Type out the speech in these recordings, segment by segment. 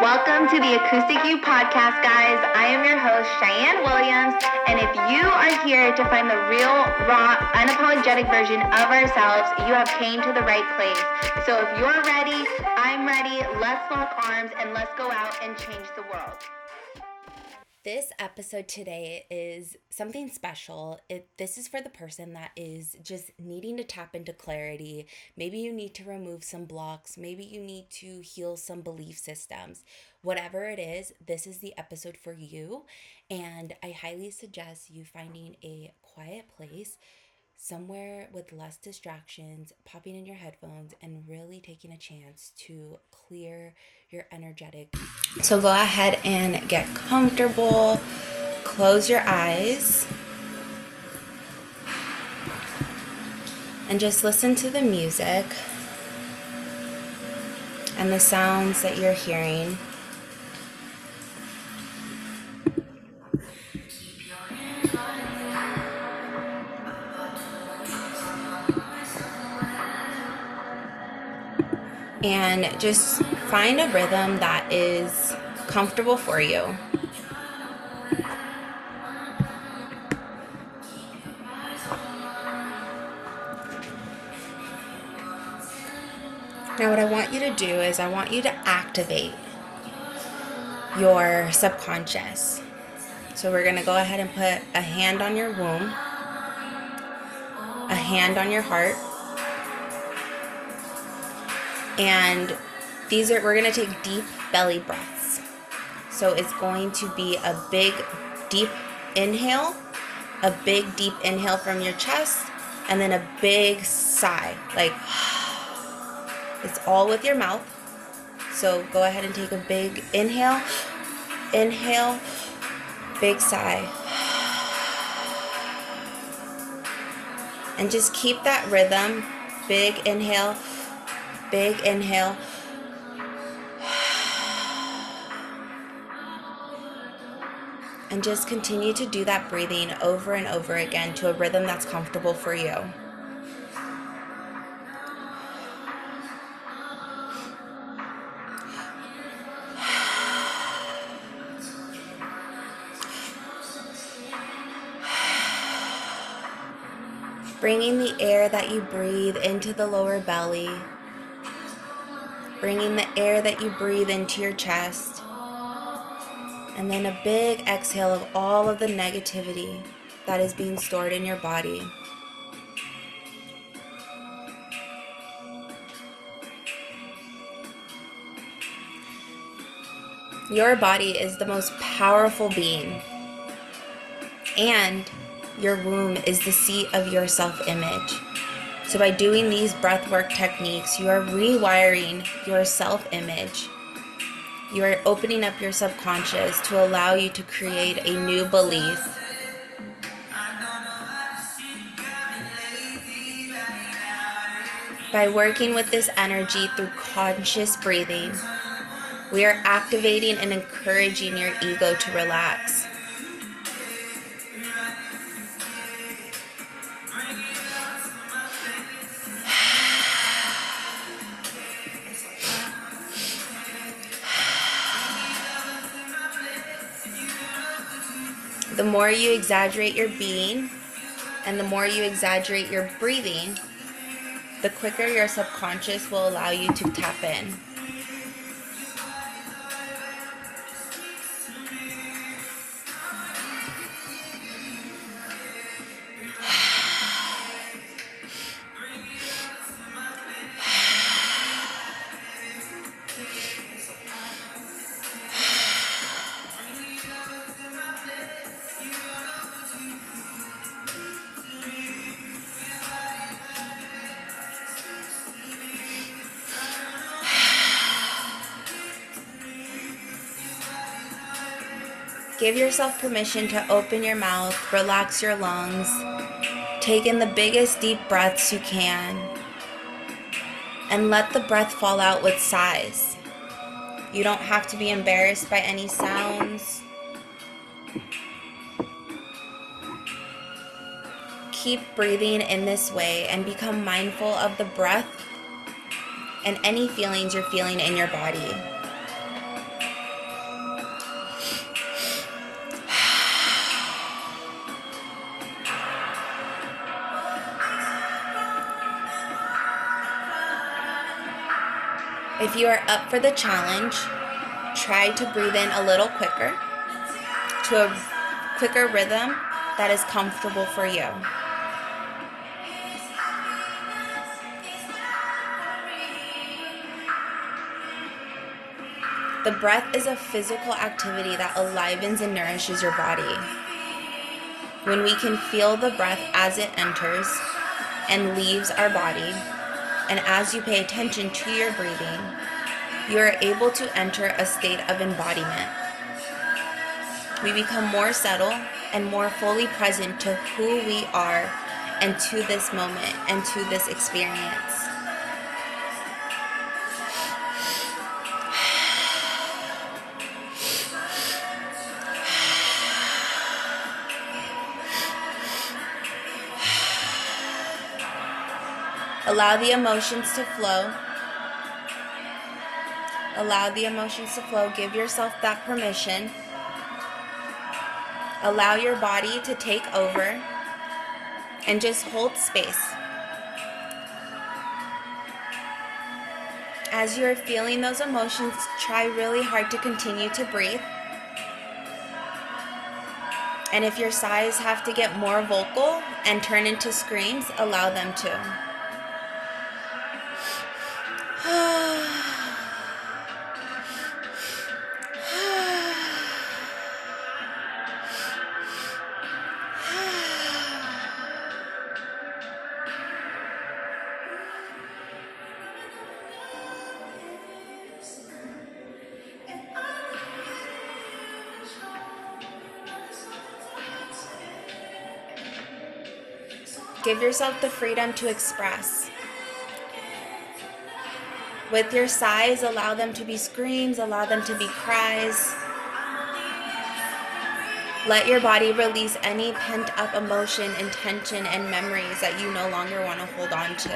Welcome to the Acoustic You podcast, guys. I am your host, Cheyenne Williams, and if you are here to find the real, raw, unapologetic version of ourselves, you have came to the right place. So if you're ready, I'm ready. Let's lock arms and let's go out and change the world. This episode today is something special. It this is for the person that is just needing to tap into clarity. Maybe you need to remove some blocks, maybe you need to heal some belief systems. Whatever it is, this is the episode for you, and I highly suggest you finding a quiet place somewhere with less distractions, popping in your headphones, and really taking a chance to clear your energetic. So go ahead and get comfortable, close your eyes, and just listen to the music and the sounds that you're hearing. And just find a rhythm that is comfortable for you. Now, what I want you to do is, I want you to activate your subconscious. So, we're going to go ahead and put a hand on your womb, a hand on your heart, and these are, we're going to take deep belly breaths. So it's going to be a big, deep inhale, a big, deep inhale from your chest, and then a big sigh. Like, it's all with your mouth. So go ahead and take a big inhale, inhale, big sigh. And just keep that rhythm. Big inhale, Big inhale. And just continue to do that breathing over and over again to a rhythm that's comfortable for you. Bringing the air that you breathe into the lower belly bringing the air that you breathe into your chest. And then a big exhale of all of the negativity that is being stored in your body. Your body is the most powerful being, and your womb is the seat of your self image. So, by doing these breathwork techniques, you are rewiring your self image. You are opening up your subconscious to allow you to create a new belief. By working with this energy through conscious breathing, we are activating and encouraging your ego to relax. More you exaggerate your being and the more you exaggerate your breathing, the quicker your subconscious will allow you to tap in. Give yourself permission to open your mouth, relax your lungs, take in the biggest deep breaths you can, and let the breath fall out with sighs. You don't have to be embarrassed by any sounds. Keep breathing in this way and become mindful of the breath and any feelings you're feeling in your body. If you are up for the challenge, try to breathe in a little quicker to a quicker rhythm that is comfortable for you. The breath is a physical activity that alivens and nourishes your body. When we can feel the breath as it enters and leaves our body, and as you pay attention to your breathing, you are able to enter a state of embodiment. We become more subtle and more fully present to who we are and to this moment and to this experience. Allow the emotions to flow. Allow the emotions to flow. Give yourself that permission. Allow your body to take over and just hold space. As you're feeling those emotions, try really hard to continue to breathe. And if your sighs have to get more vocal and turn into screams, allow them to. Give yourself the freedom to express. With your sighs, allow them to be screams, allow them to be cries. Let your body release any pent up emotion and tension and memories that you no longer want to hold on to.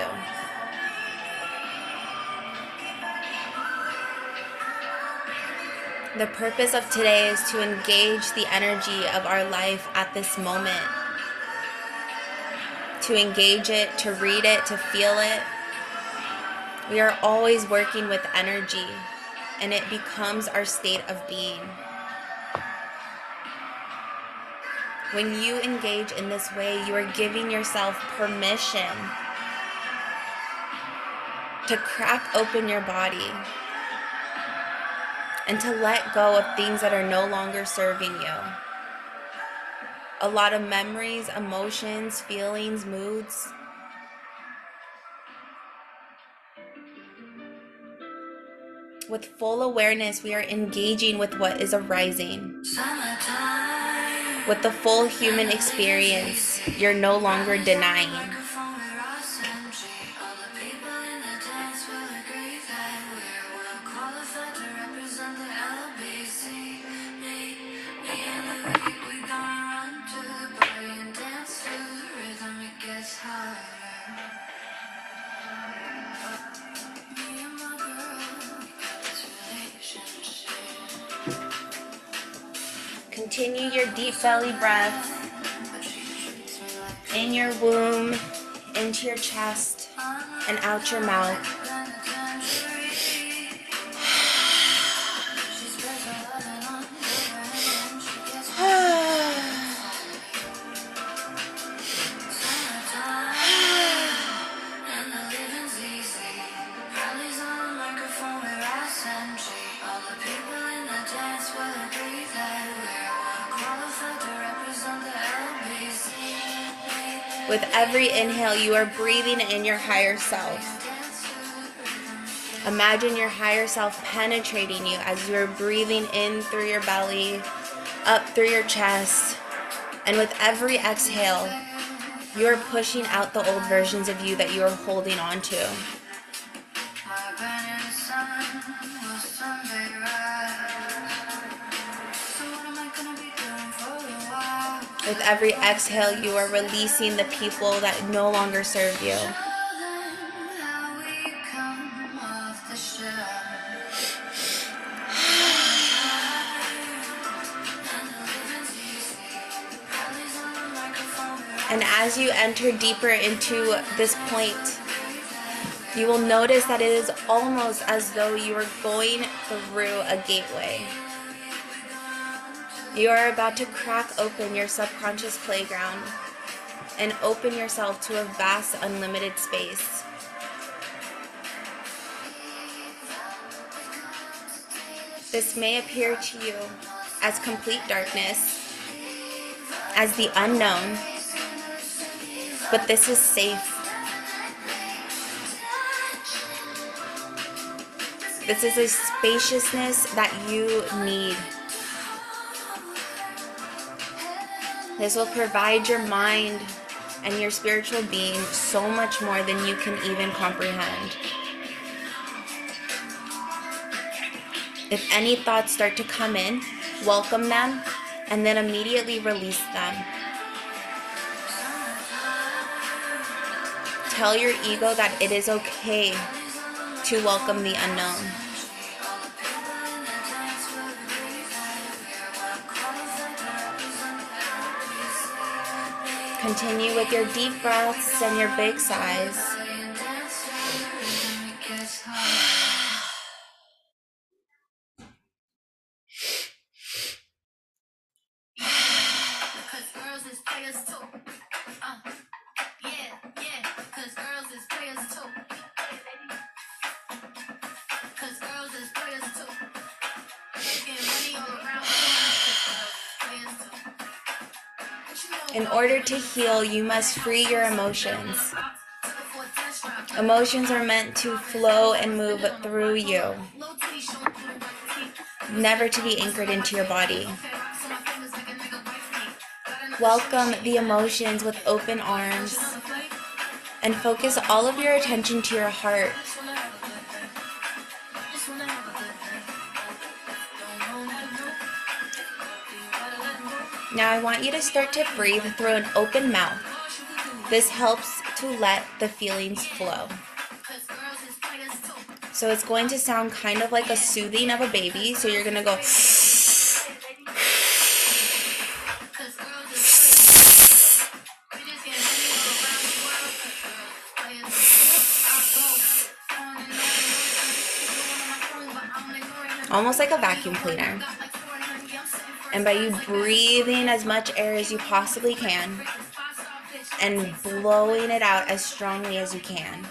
The purpose of today is to engage the energy of our life at this moment. To engage it, to read it, to feel it, we are always working with energy, and it becomes our state of being. When you engage in this way, you are giving yourself permission to crack open your body and to let go of things that are no longer serving you. A lot of memories, emotions, feelings, moods With full awareness, we are engaging with what is arising. With the full human experience, you're no longer denying. Continue your deep belly breath in your womb, into your chest, and out your mouth. With every inhale, you are breathing in your higher self. Imagine your higher self penetrating you as you're breathing in through your belly, up through your chest. And with every exhale, you're pushing out the old versions of you that you are holding on to. With every exhale, you are releasing the people that no longer serve you. And as you enter deeper into this point You will notice that it is almost as though you are going through a gateway. You are about to crack open your subconscious playground and open yourself to a vast, unlimited space. This may appear to you as complete darkness, as the unknown, but this is safe. This is a spaciousness that you need. This will provide your mind and your spiritual being so much more than you can even comprehend. If any thoughts start to come in, welcome them and then immediately release them. Tell your ego that it is okay to welcome the unknown. Continue with your deep breaths and your big sighs. In order to heal, you must free your emotions. Emotions are meant to flow and move through you, never to be anchored into your body. Welcome the emotions with open arms and focus all of your attention to your heart. Now I want you to start to breathe through an open mouth. This helps to let the feelings flow. So it's going to sound kind of like a soothing of a baby. So you're going to go. Almost like a vacuum cleaner. And by you breathing as much air as you possibly can and blowing it out as strongly as you can,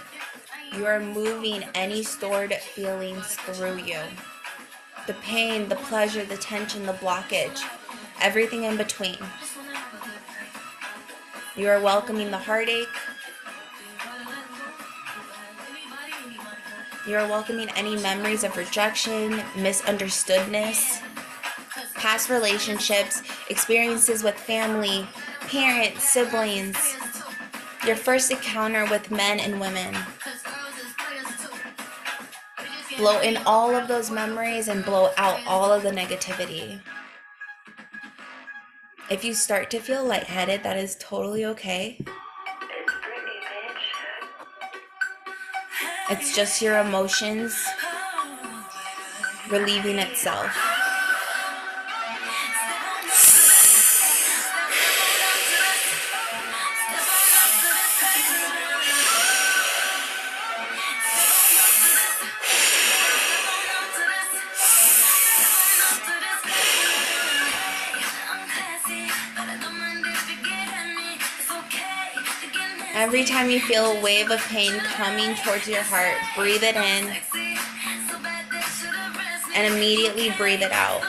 you are moving any stored feelings through you. The pain, the pleasure, the tension, the blockage, everything in between. You are welcoming the heartache. You are welcoming any memories of rejection, misunderstoodness past relationships, experiences with family, parents, siblings, your first encounter with men and women. Blow in all of those memories and blow out all of the negativity. If you start to feel lightheaded, that is totally okay. It's just your emotions relieving itself. Every time you feel a wave of pain coming towards your heart, breathe it in and immediately breathe it out.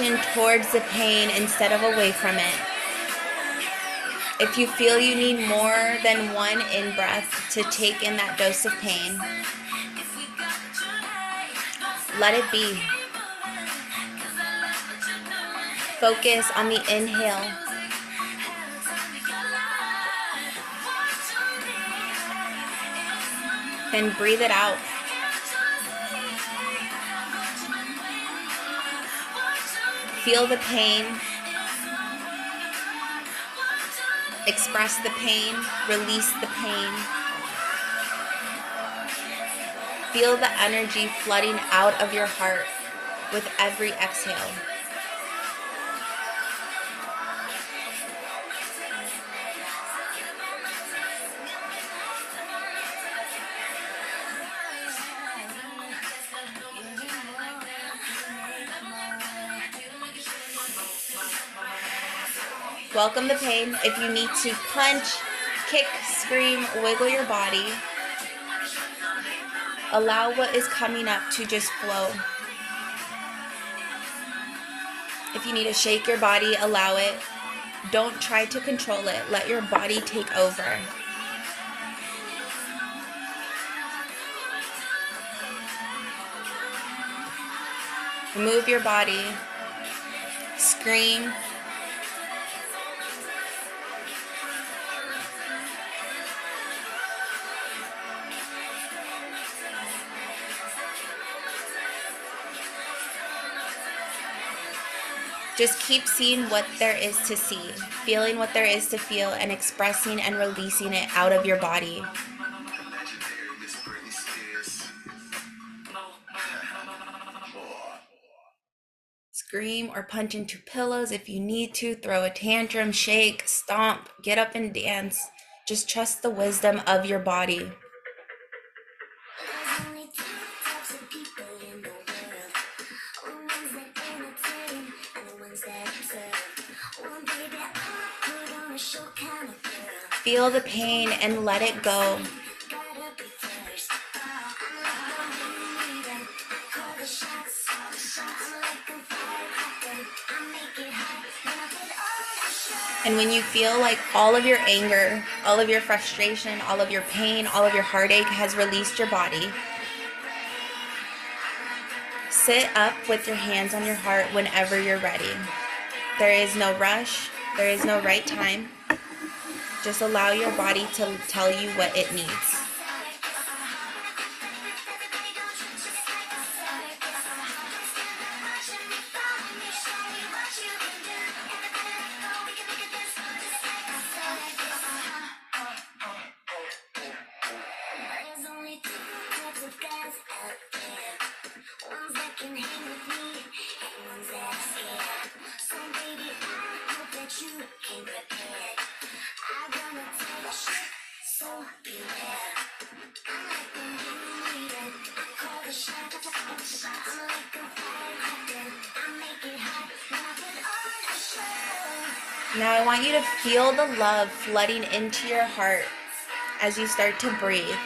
attention towards the pain instead of away from it. If you feel you need more than one in breath to take in that dose of pain, let it be. Focus on the inhale. Then breathe it out. Feel the pain. Express the pain. Release the pain. Feel the energy flooding out of your heart with every exhale. Welcome the pain. If you need to punch, kick, scream, wiggle your body, allow what is coming up to just flow. If you need to shake your body, allow it. Don't try to control it. Let your body take over. Move your body. Scream. Just keep seeing what there is to see, feeling what there is to feel, and expressing and releasing it out of your body. Scream or punch into pillows if you need to, throw a tantrum, shake, stomp, get up and dance. Just trust the wisdom of your body. Feel the pain and let it go. And when you feel like all of your anger, all of your frustration, all of your pain, all of your heartache has released your body, sit up with your hands on your heart whenever you're ready. There is no rush, there is no right time. Just allow your body to tell you what it needs. Now I want you to feel the love flooding into your heart as you start to breathe.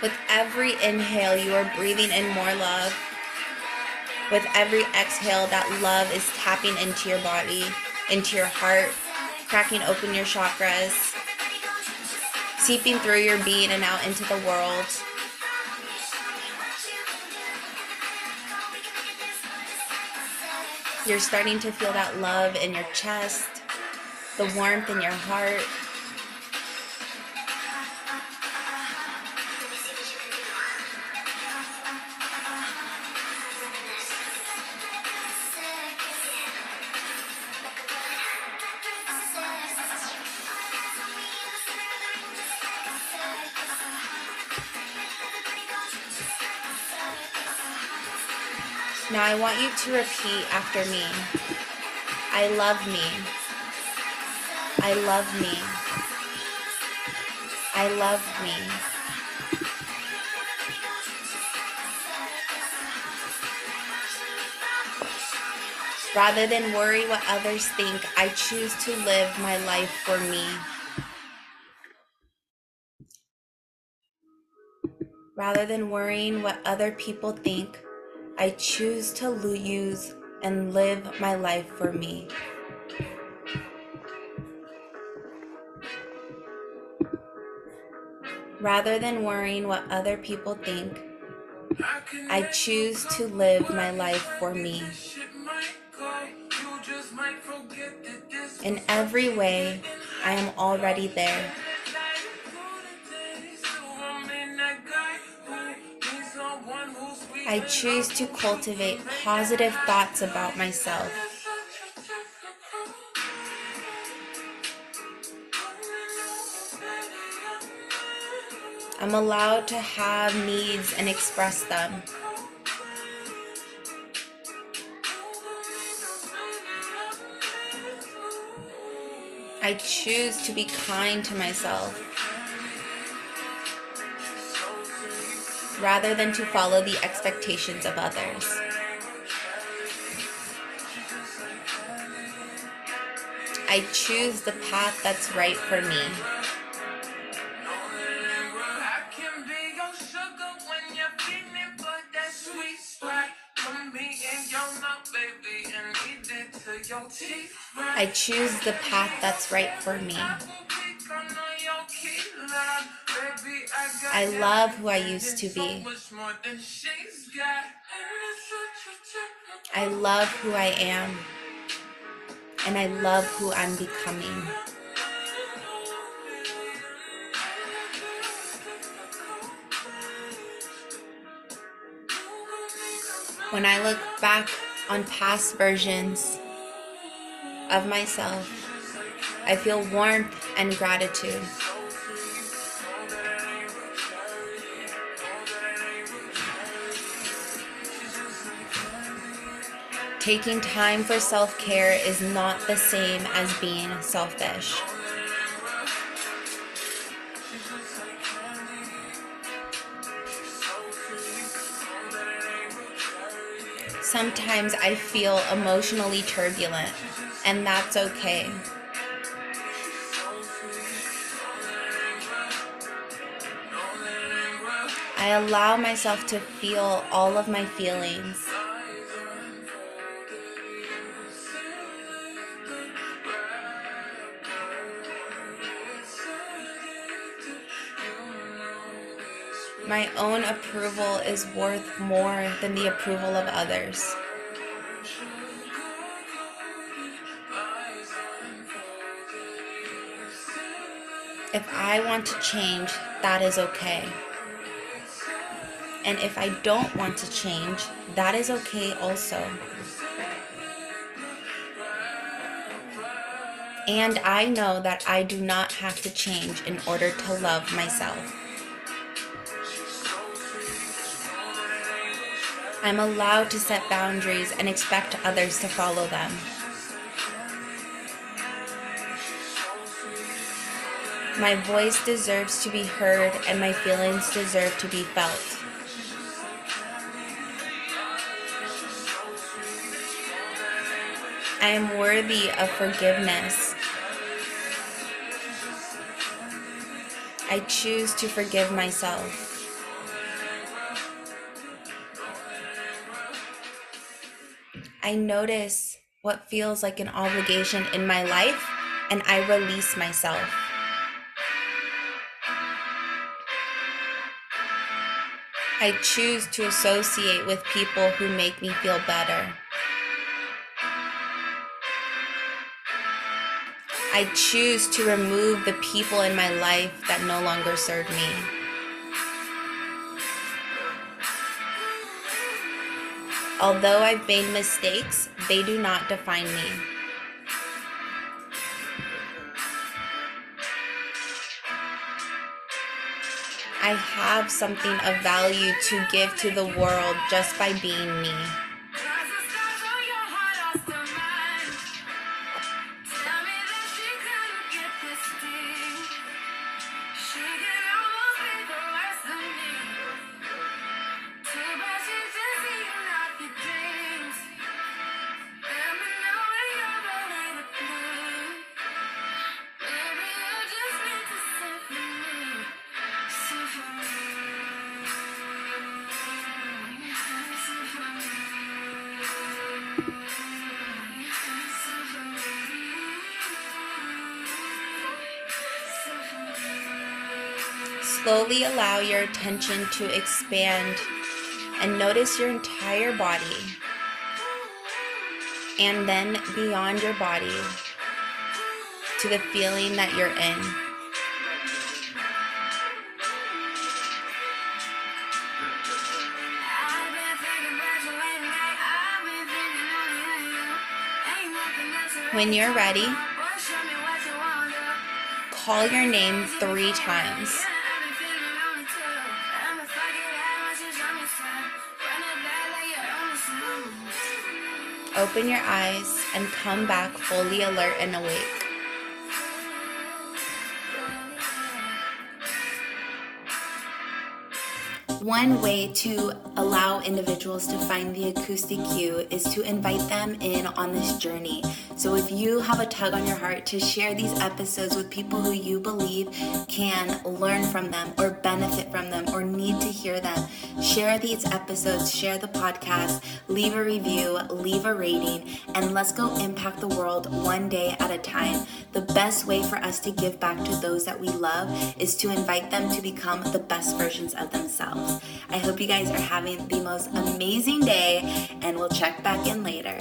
With every inhale, you are breathing in more love. With every exhale, that love is tapping into your body, into your heart, cracking open your chakras, seeping through your being and out into the world. You're starting to feel that love in your chest, the warmth in your heart. Now I want you to repeat after me. I love me. I love me. I love me. Rather than worry what others think, I choose to live my life for me. Rather than worrying what other people think, I choose to use and live my life for me. Rather than worrying what other people think, I choose to live my life for me. In every way, I am already there. I choose to cultivate positive thoughts about myself. I'm allowed to have needs and express them. I choose to be kind to myself rather than to follow the expectations of others. I choose the path that's right for me. I choose the path that's right for me. I love who I used to be. I love who I am. And I love who I'm becoming. When I look back on past versions of myself, I feel warmth and gratitude. Taking time for self care is not the same as being selfish. Sometimes I feel emotionally turbulent, and that's okay. I allow myself to feel all of my feelings. My own approval is worth more than the approval of others. If I want to change, that is okay. And if I don't want to change, that is okay also. And I know that I do not have to change in order to love myself. I'm allowed to set boundaries and expect others to follow them. My voice deserves to be heard and my feelings deserve to be felt. I am worthy of forgiveness. I choose to forgive myself. I notice what feels like an obligation in my life and I release myself. I choose to associate with people who make me feel better. I choose to remove the people in my life that no longer serve me. Although I've made mistakes, they do not define me. I have something of value to give to the world just by being me. Slowly allow your attention to expand and notice your entire body and then beyond your body to the feeling that you're in. When you're ready, call your name three times. Open your eyes and come back fully alert and awake. One way to allow individuals to find the Acoustic You is to invite them in on this journey. So if you have a tug on your heart to share these episodes with people who you believe can learn from them or benefit from them or need to hear them, share these episodes, share the podcast, leave a review, leave a rating, and let's go impact the world one day at a time. The best way for us to give back to those that we love is to invite them to become the best versions of themselves. I hope you guys are having the most amazing day, and we'll check back in later.